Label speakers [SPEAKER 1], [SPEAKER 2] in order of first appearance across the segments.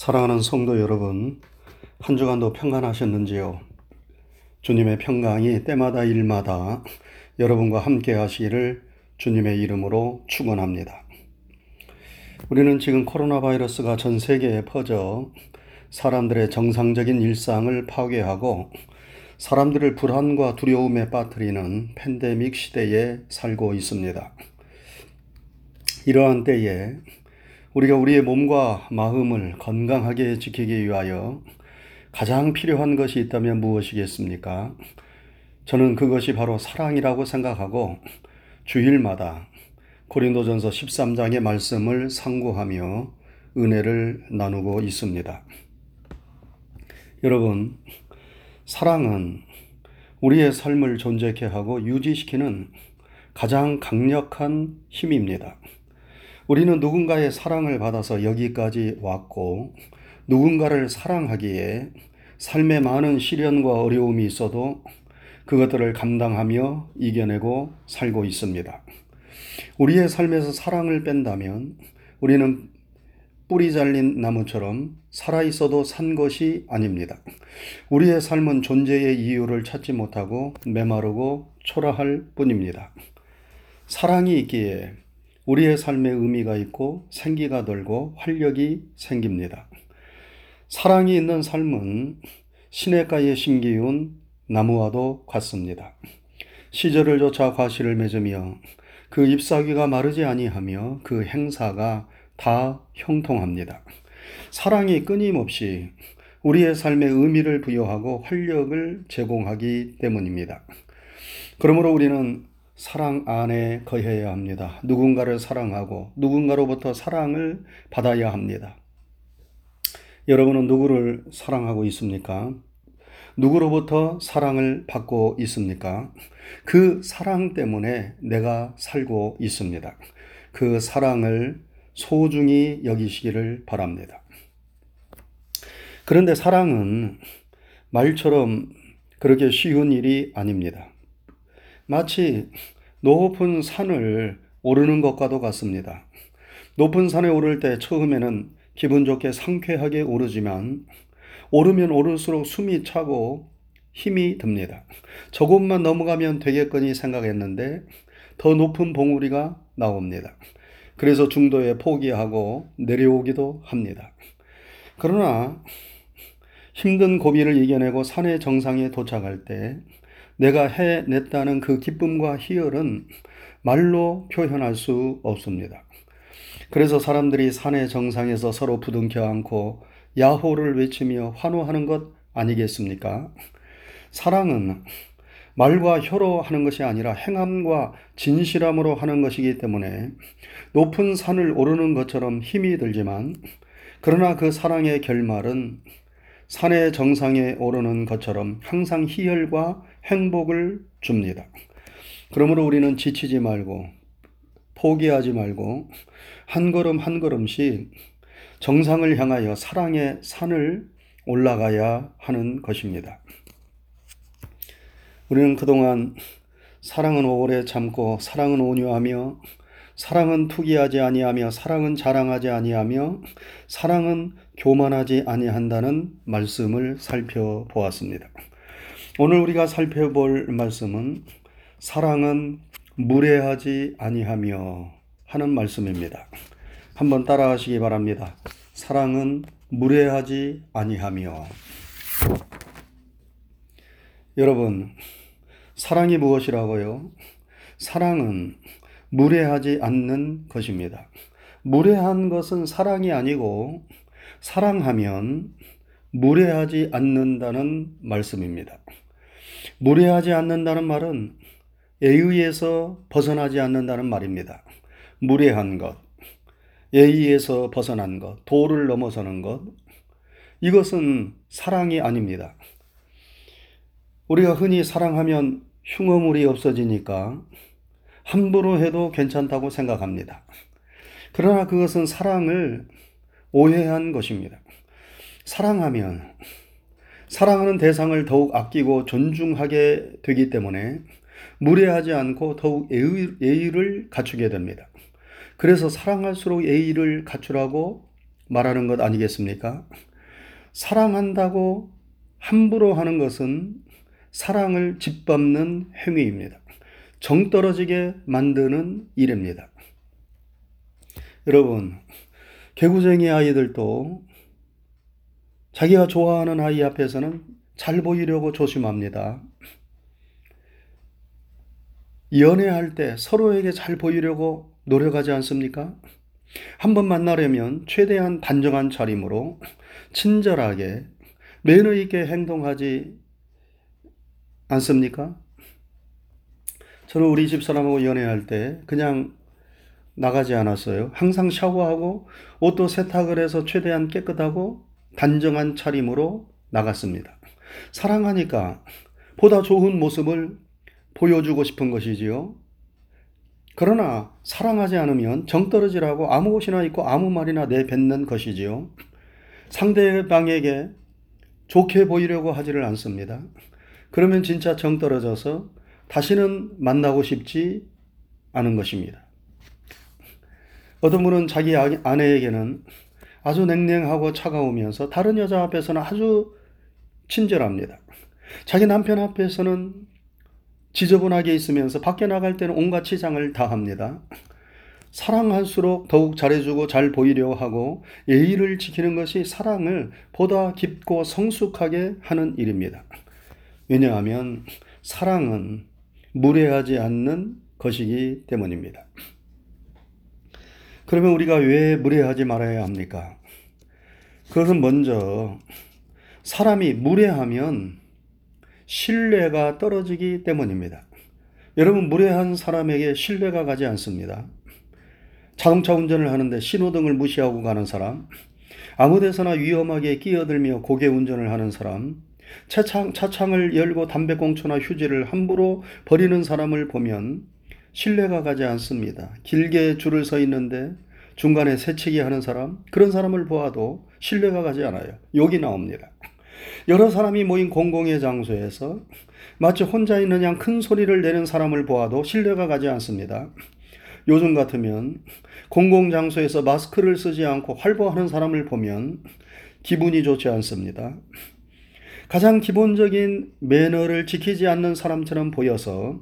[SPEAKER 1] 사랑하는 성도 여러분, 한 주간도 평안하셨는지요? 주님의 평강이 때마다 일마다 여러분과 함께 하시기를 주님의 이름으로 축원합니다. 우리는 지금 코로나 바이러스가 전 세계에 퍼져 사람들의 정상적인 일상을 파괴하고 사람들을 불안과 두려움에 빠뜨리는 팬데믹 시대에 살고 있습니다. 이러한 때에 우리가 우리의 몸과 마음을 건강하게 지키기 위하여 가장 필요한 것이 있다면 무엇이겠습니까? 저는 그것이 바로 사랑이라고 생각하고 주일마다 고린도전서 13장의 말씀을 상고하며 은혜를 나누고 있습니다. 여러분, 사랑은 우리의 삶을 존재케 하고 유지시키는 가장 강력한 힘입니다. 우리는 누군가의 사랑을 받아서 여기까지 왔고 누군가를 사랑하기에 삶에 많은 시련과 어려움이 있어도 그것들을 감당하며 이겨내고 살고 있습니다. 우리의 삶에서 사랑을 뺀다면 우리는 뿌리 잘린 나무처럼 살아 있어도 산 것이 아닙니다. 우리의 삶은 존재의 이유를 찾지 못하고 메마르고 초라할 뿐입니다. 사랑이 있기에 우리의 삶에 의미가 있고 생기가 돌고 활력이 생깁니다. 사랑이 있는 삶은 시냇가에 심기운 나무와도 같습니다. 시절을 쫓아 과실을 맺으며 그 잎사귀가 마르지 아니하며 그 행사가 다 형통합니다. 사랑이 끊임없이 우리의 삶에 의미를 부여하고 활력을 제공하기 때문입니다. 그러므로 우리는 사랑 안에 거해야 합니다. 누군가를 사랑하고 누군가로부터 사랑을 받아야 합니다. 여러분은 누구를 사랑하고 있습니까? 누구로부터 사랑을 받고 있습니까? 그 사랑 때문에 내가 살고 있습니다. 그 사랑을 소중히 여기시기를 바랍니다. 그런데 사랑은 말처럼 그렇게 쉬운 일이 아닙니다. 마치 높은 산을 오르는 것과도 같습니다. 높은 산에 오를 때 처음에는 기분 좋게 상쾌하게 오르지만 오르면 오를수록 숨이 차고 힘이 듭니다. 저곳만 넘어가면 되겠거니 생각했는데 더 높은 봉우리가 나옵니다. 그래서 중도에 포기하고 내려오기도 합니다. 그러나 힘든 고비를 이겨내고 산의 정상에 도착할 때 내가 해냈다는 그 기쁨과 희열은 말로 표현할 수 없습니다. 그래서 사람들이 산의 정상에서 서로 부둥켜 안고 야호를 외치며 환호하는 것 아니겠습니까? 사랑은 말과 혀로 하는 것이 아니라 행함과 진실함으로 하는 것이기 때문에 높은 산을 오르는 것처럼 힘이 들지만 그러나 그 사랑의 결말은 산의 정상에 오르는 것처럼 항상 희열과 행복을 줍니다. 그러므로 우리는 지치지 말고 포기하지 말고 한 걸음 한 걸음씩 정상을 향하여 사랑의 산을 올라가야 하는 것입니다. 우리는 그동안 사랑은 오래 참고 사랑은 온유하며 사랑은 투기하지 아니하며 사랑은 자랑하지 아니하며 사랑은 교만하지 아니한다는 말씀을 살펴보았습니다. 오늘 우리가 살펴볼 말씀은 사랑은 무례하지 아니하며 하는 말씀입니다. 한번 따라하시기 바랍니다. 사랑은 무례하지 아니하며 여러분 사랑이 무엇이라고요? 사랑은 무례하지 않는 것입니다. 무례한 것은 사랑이 아니고 사랑하면 무례하지 않는다는 말씀입니다. 무례하지 않는다는 말은 예의에서 벗어나지 않는다는 말입니다. 무례한 것, 예의에서 벗어난 것, 도를 넘어서는 것, 이것은 사랑이 아닙니다. 우리가 흔히 사랑하면 흉어물이 없어지니까 함부로 해도 괜찮다고 생각합니다. 그러나 그것은 사랑을 오해한 것입니다. 사랑하면 사랑하는 대상을 더욱 아끼고 존중하게 되기 때문에 무례하지 않고 더욱 예의, 를 갖추게 됩니다. 그래서 사랑할수록 예의를 갖추라고 말하는 것 아니겠습니까? 사랑한다고 함부로 하는 것은 사랑을 짓밟는 행위입니다. 정 떨어지게 만드는 일입니다. 여러분, 개구쟁이 아이들도 자기가 좋아하는 아이 앞에서는 잘 보이려고 조심합니다. 연애할 때 서로에게 잘 보이려고 노력하지 않습니까? 한번 만나려면 최대한 단정한 차림으로 친절하게 매너 있게 행동하지 않습니까? 저는 우리 집 사람하고 연애할 때 그냥 나가지 않았어요. 항상 샤워하고 옷도 세탁을 해서 최대한 깨끗하고 단정한 차림으로 나갔습니다. 사랑하니까 보다 좋은 모습을 보여주고 싶은 것이지요. 그러나 사랑하지 않으면 정떨어지라고 아무 옷이나 입고 아무 말이나 내뱉는 것이지요. 상대방에게 좋게 보이려고 하지를 않습니다. 그러면 진짜 정떨어져서 다시는 만나고 싶지 않은 것입니다. 어떤 분은 자기 아내에게는 아주 냉랭하고 차가우면서 다른 여자 앞에서는 아주 친절합니다. 자기 남편 앞에서는 지저분하게 있으면서 밖에 나갈 때는 온갖 치장을 다 합니다. 사랑할수록 더욱 잘해주고 잘 보이려 하고 예의를 지키는 것이 사랑을 보다 깊고 성숙하게 하는 일입니다. 왜냐하면 사랑은 무례하지 않는 것이기 때문입니다. 그러면 우리가 왜 무례하지 말아야 합니까? 그것은 먼저 사람이 무례하면 신뢰가 떨어지기 때문입니다. 여러분, 무례한 사람에게 신뢰가 가지 않습니다. 자동차 운전을 하는데 신호등을 무시하고 가는 사람, 아무 데서나 위험하게 끼어들며 고개 운전을 하는 사람, 차창, 차창을 열고 담배꽁초나 휴지를 함부로 버리는 사람을 보면 신뢰가 가지 않습니다. 길게 줄을 서 있는데 중간에 새치기 하는 사람, 그런 사람을 보아도 신뢰가 가지 않아요. 욕이 나옵니다. 여러 사람이 모인 공공의 장소에서 마치 혼자 있는 양 큰 소리를 내는 사람을 보아도 신뢰가 가지 않습니다. 요즘 같으면 공공장소에서 마스크를 쓰지 않고 활보하는 사람을 보면 기분이 좋지 않습니다. 가장 기본적인 매너를 지키지 않는 사람처럼 보여서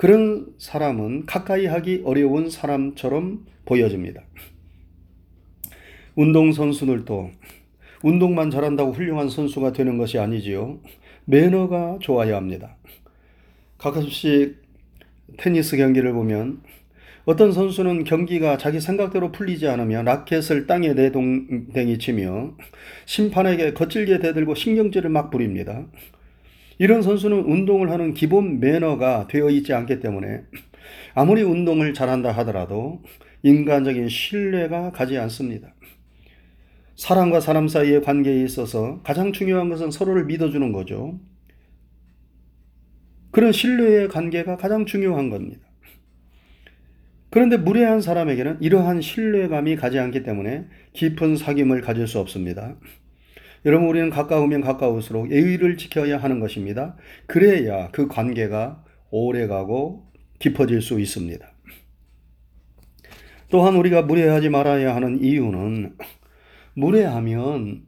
[SPEAKER 1] 그런 사람은 가까이 하기 어려운 사람처럼 보여집니다. 운동선수들도 운동만 잘한다고 훌륭한 선수가 되는 것이 아니지요. 매너가 좋아야 합니다. 가끔씩 테니스 경기를 보면 어떤 선수는 경기가 자기 생각대로 풀리지 않으면 라켓을 땅에 내동댕이 치며 심판에게 거칠게 대들고 신경질을 막 부립니다. 이런 선수는 운동을 하는 기본 매너가 되어 있지 않기 때문에 아무리 운동을 잘한다 하더라도 인간적인 신뢰가 가지 않습니다. 사람과 사람 사이의 관계에 있어서 가장 중요한 것은 서로를 믿어주는 거죠. 그런 신뢰의 관계가 가장 중요한 겁니다. 그런데 무례한 사람에게는 이러한 신뢰감이 가지 않기 때문에 깊은 사귐을 가질 수 없습니다. 여러분, 우리는 가까우면 가까울수록 예의를 지켜야 하는 것입니다. 그래야 그 관계가 오래 가고 깊어질 수 있습니다. 또한 우리가 무례하지 말아야 하는 이유는 무례하면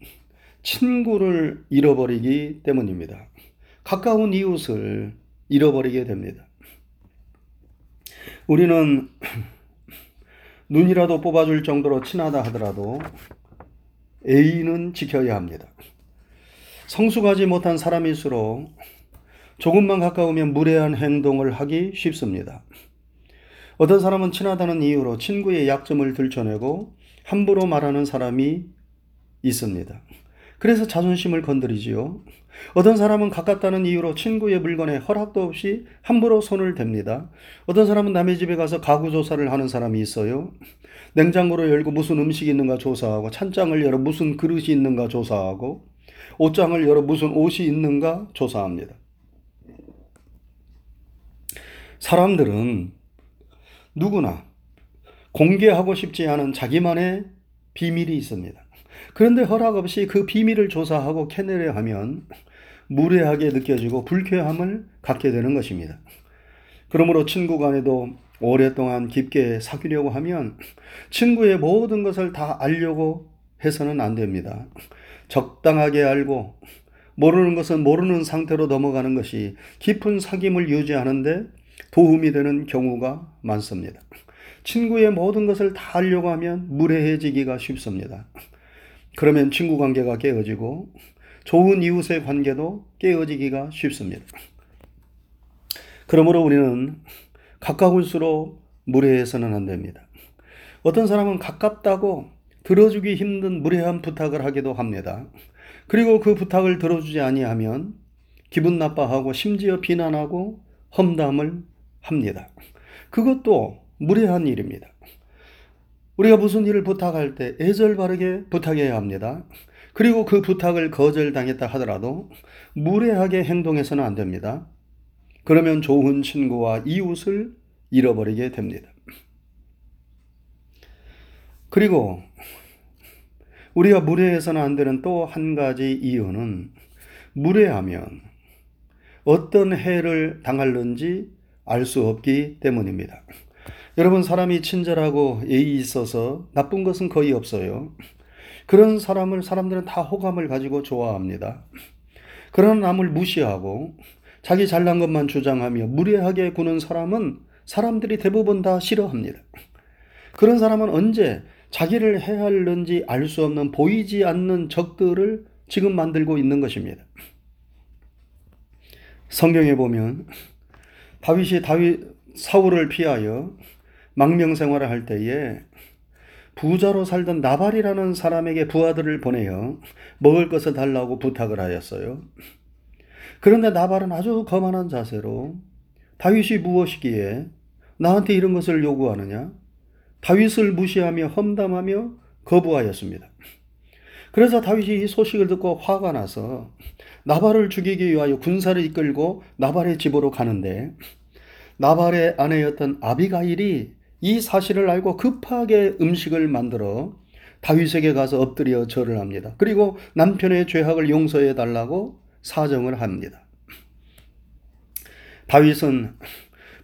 [SPEAKER 1] 친구를 잃어버리기 때문입니다. 가까운 이웃을 잃어버리게 됩니다. 우리는 눈이라도 뽑아줄 정도로 친하다 하더라도 애인은 지켜야 합니다. 성숙하지 못한 사람일수록 조금만 가까우면 무례한 행동을 하기 쉽습니다. 어떤 사람은 친하다는 이유로 친구의 약점을 들춰내고 함부로 말하는 사람이 있습니다. 그래서 자존심을 건드리지요. 어떤 사람은 가깝다는 이유로 친구의 물건에 허락도 없이 함부로 손을 댑니다. 어떤 사람은 남의 집에 가서 가구 조사를 하는 사람이 있어요. 냉장고를 열고 무슨 음식이 있는가 조사하고 찬장을 열어 무슨 그릇이 있는가 조사하고 옷장을 열어 무슨 옷이 있는가 조사합니다. 사람들은 누구나 공개하고 싶지 않은 자기만의 비밀이 있습니다. 그런데 허락 없이 그 비밀을 조사하고 캐내려 하면 무례하게 느껴지고 불쾌함을 갖게 되는 것입니다. 그러므로 친구 간에도 오랫동안 깊게 사귀려고 하면 친구의 모든 것을 다 알려고 해서는 안 됩니다. 적당하게 알고 모르는 것은 모르는 상태로 넘어가는 것이 깊은 사귐을 유지하는데 도움이 되는 경우가 많습니다. 친구의 모든 것을 다 알려고 하면 무례해지기가 쉽습니다. 그러면 친구 관계가 깨어지고 좋은 이웃의 관계도 깨어지기가 쉽습니다. 그러므로 우리는 가까울수록 무례해서는 안 됩니다. 어떤 사람은 가깝다고 들어주기 힘든 무례한 부탁을 하기도 합니다. 그리고 그 부탁을 들어주지 아니하면 기분 나빠하고 심지어 비난하고 험담을 합니다. 그것도 무례한 일입니다. 우리가 무슨 일을 부탁할 때 애절 바르게 부탁해야 합니다. 그리고 그 부탁을 거절당했다 하더라도 무례하게 행동해서는 안 됩니다. 그러면 좋은 친구와 이웃을 잃어버리게 됩니다. 그리고 우리가 무례해서는 안 되는 또 한 가지 이유는 무례하면 어떤 해를 당할는지 알 수 없기 때문입니다. 여러분, 사람이 친절하고 예의 있어서 나쁜 것은 거의 없어요. 그런 사람을 사람들은 다 호감을 가지고 좋아합니다. 그런 남을 무시하고 자기 잘난 것만 주장하며 무례하게 구는 사람은 사람들이 대부분 다 싫어합니다. 그런 사람은 언제 자기를 해할는지 알 수 없는 보이지 않는 적들을 지금 만들고 있는 것입니다. 성경에 보면 다윗이 다윗 사울을 피하여 망명 생활을 할 때에 부자로 살던 나발이라는 사람에게 부하들을 보내어 먹을 것을 달라고 부탁을 하였어요. 그런데 나발은 아주 거만한 자세로 다윗이 무엇이기에 나한테 이런 것을 요구하느냐? 다윗을 무시하며 험담하며 거부하였습니다. 그래서 다윗이 이 소식을 듣고 화가 나서 나발을 죽이기 위하여 군사를 이끌고 나발의 집으로 가는데 나발의 아내였던 아비가일이 이 사실을 알고 급하게 음식을 만들어 다윗에게 가서 엎드려 절을 합니다. 그리고 남편의 죄악을 용서해 달라고 사정을 합니다. 다윗은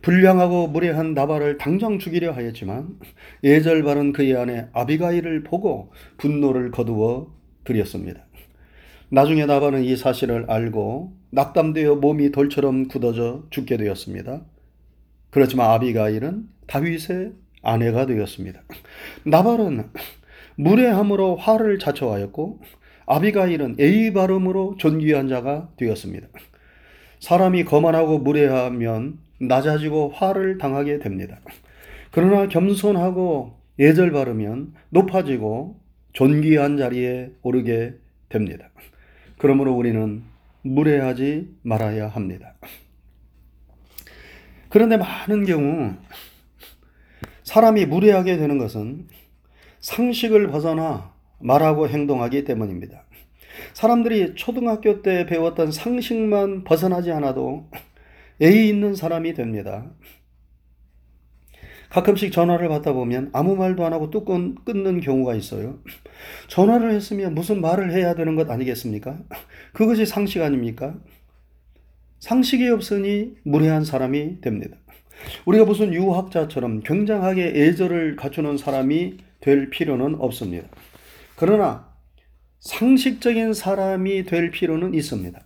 [SPEAKER 1] 불량하고 무례한 나발을 당장 죽이려 하였지만 예절 바른 그의 아내 아비가일을 보고 분노를 거두어 드렸습니다. 나중에 나발은 이 사실을 알고 낙담되어 몸이 돌처럼 굳어져 죽게 되었습니다. 그렇지만 아비가일은 다윗의 아내가 되었습니다. 나발은 무례함으로 화를 자초하였고 아비가일은 예의 바름으로 존귀한 자가 되었습니다. 사람이 거만하고 무례하면 낮아지고 화를 당하게 됩니다. 그러나 겸손하고 예절 바르면 높아지고 존귀한 자리에 오르게 됩니다. 그러므로 우리는 무례하지 말아야 합니다. 그런데 많은 경우 사람이 무례하게 되는 것은 상식을 벗어나 말하고 행동하기 때문입니다. 사람들이 초등학교 때 배웠던 상식만 벗어나지 않아도 예의 있는 사람이 됩니다. 가끔씩 전화를 받다 보면 아무 말도 안 하고 뚝 끊는 경우가 있어요. 전화를 했으면 무슨 말을 해야 되는 것 아니겠습니까? 그것이 상식 아닙니까? 상식이 없으니 무례한 사람이 됩니다. 우리가 무슨 유학자처럼 굉장하게 애절을 갖추는 사람이 될 필요는 없습니다. 그러나 상식적인 사람이 될 필요는 있습니다.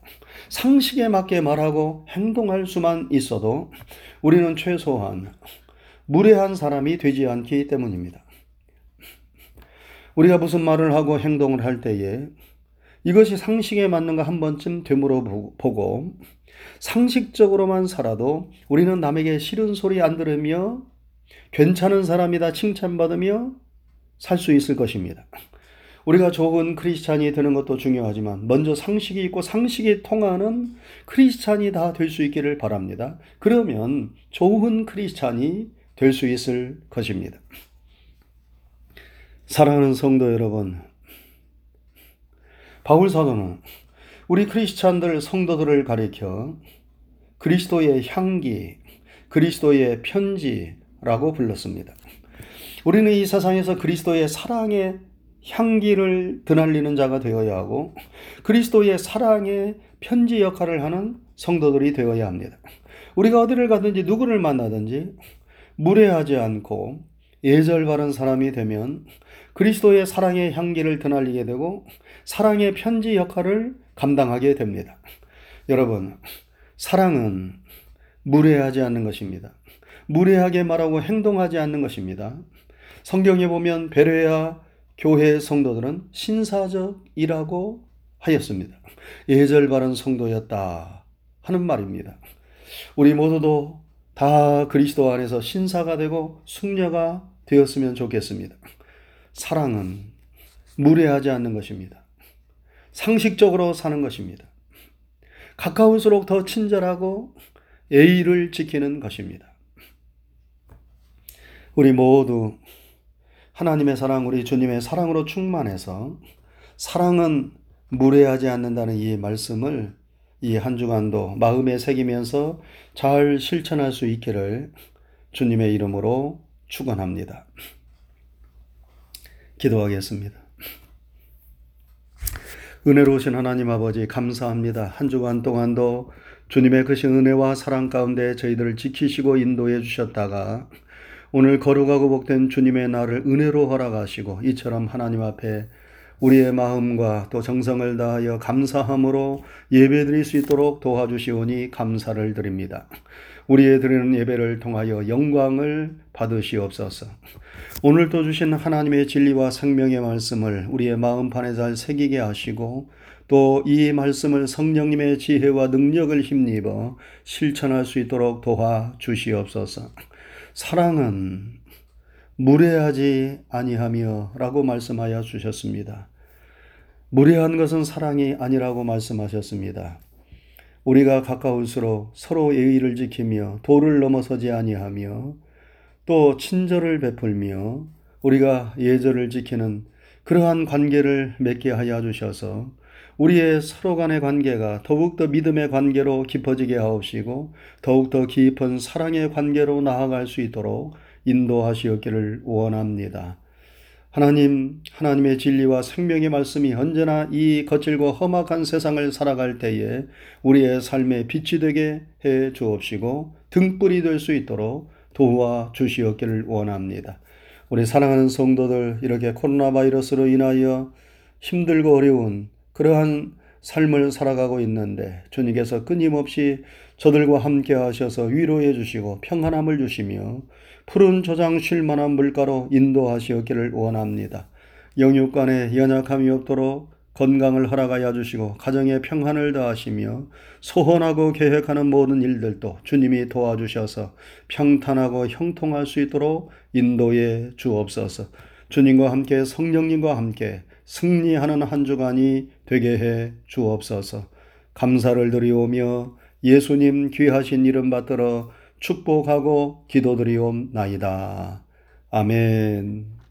[SPEAKER 1] 상식에 맞게 말하고 행동할 수만 있어도 우리는 최소한 무례한 사람이 되지 않기 때문입니다. 우리가 무슨 말을 하고 행동을 할 때에 이것이 상식에 맞는가 한 번쯤 되물어 보고 상식적으로만 살아도 우리는 남에게 싫은 소리 안 들으며 괜찮은 사람이다 칭찬받으며 살 수 있을 것입니다. 우리가 좋은 크리스찬이 되는 것도 중요하지만 먼저 상식이 있고 상식이 통하는 크리스찬이 다 될 수 있기를 바랍니다. 그러면 좋은 크리스찬이 될 수 있을 것입니다. 사랑하는 성도 여러분, 바울 사도는 우리 크리스찬들 성도들을 가리켜 그리스도의 향기, 그리스도의 편지라고 불렀습니다. 우리는 이 세상에서 그리스도의 사랑의 향기를 드날리는 자가 되어야 하고 그리스도의 사랑의 편지 역할을 하는 성도들이 되어야 합니다. 우리가 어디를 가든지 누구를 만나든지 무례하지 않고 예절 바른 사람이 되면 그리스도의 사랑의 향기를 드날리게 되고 사랑의 편지 역할을 감당하게 됩니다. 여러분, 사랑은 무례하지 않는 것입니다. 무례하게 말하고 행동하지 않는 것입니다. 성경에 보면 베레아 교회 성도들은 신사적이라고 하였습니다. 예절 바른 성도였다 하는 말입니다. 우리 모두도 다 그리스도 안에서 신사가 되고 숙녀가 되었으면 좋겠습니다. 사랑은 무례하지 않는 것입니다. 상식적으로 사는 것입니다. 가까울수록 더 친절하고 예의를 지키는 것입니다. 우리 모두 하나님의 사랑, 우리 주님의 사랑으로 충만해서 사랑은 무례하지 않는다는 이 말씀을 이 한 주간도 마음에 새기면서 잘 실천할 수 있기를 주님의 이름으로 축원합니다. 기도하겠습니다. 은혜로우신 하나님 아버지 감사합니다. 한 주간 동안도 주님의 크신 은혜와 사랑 가운데 저희들을 지키시고 인도해 주셨다가 오늘 거룩하고 복된 주님의 날을 은혜로 허락하시고 이처럼 하나님 앞에 우리의 마음과 또 정성을 다하여 감사함으로 예배 드릴 수 있도록 도와주시오니 감사를 드립니다. 우리의 드리는 예배를 통하여 영광을 받으시옵소서. 오늘도 주신 하나님의 진리와 생명의 말씀을 우리의 마음판에 잘 새기게 하시고 또 이 말씀을 성령님의 지혜와 능력을 힘입어 실천할 수 있도록 도와 주시옵소서. 사랑은 무례하지 아니하며 라고 말씀하여 주셨습니다. 무례한 것은 사랑이 아니라고 말씀하셨습니다. 우리가 가까울수록 서로 예의를 지키며 도를 넘어서지 아니하며 또 친절을 베풀며 우리가 예절을 지키는 그러한 관계를 맺게 하여 주셔서 우리의 서로 간의 관계가 더욱더 믿음의 관계로 깊어지게 하옵시고 더욱더 깊은 사랑의 관계로 나아갈 수 있도록 인도하시었기를 원합니다. 하나님, 하나님의 진리와 생명의 말씀이 언제나 이 거칠고 험악한 세상을 살아갈 때에 우리의 삶의 빛이 되게 해 주옵시고 등불이 될 수 있도록 도와 주시었기를 원합니다. 우리 사랑하는 성도들 이렇게 코로나 바이러스로 인하여 힘들고 어려운 그러한 삶을 살아가고 있는데 주님께서 끊임없이 저들과 함께 하셔서 위로해 주시고 평안함을 주시며 푸른 조장 쉴 만한 물가로 인도하시었기를 원합니다. 영육 간에 연약함이 없도록 건강을 허락하여 주시고 가정에 평안을 더하시며 소원하고 계획하는 모든 일들도 주님이 도와주셔서 평탄하고 형통할 수 있도록 인도해 주옵소서. 주님과 함께 성령님과 함께 승리하는 한 주간이 되게 해 주옵소서. 감사를 드리오며 예수님 귀하신 이름 받들어 축복하고 기도드리옵나이다. 아멘.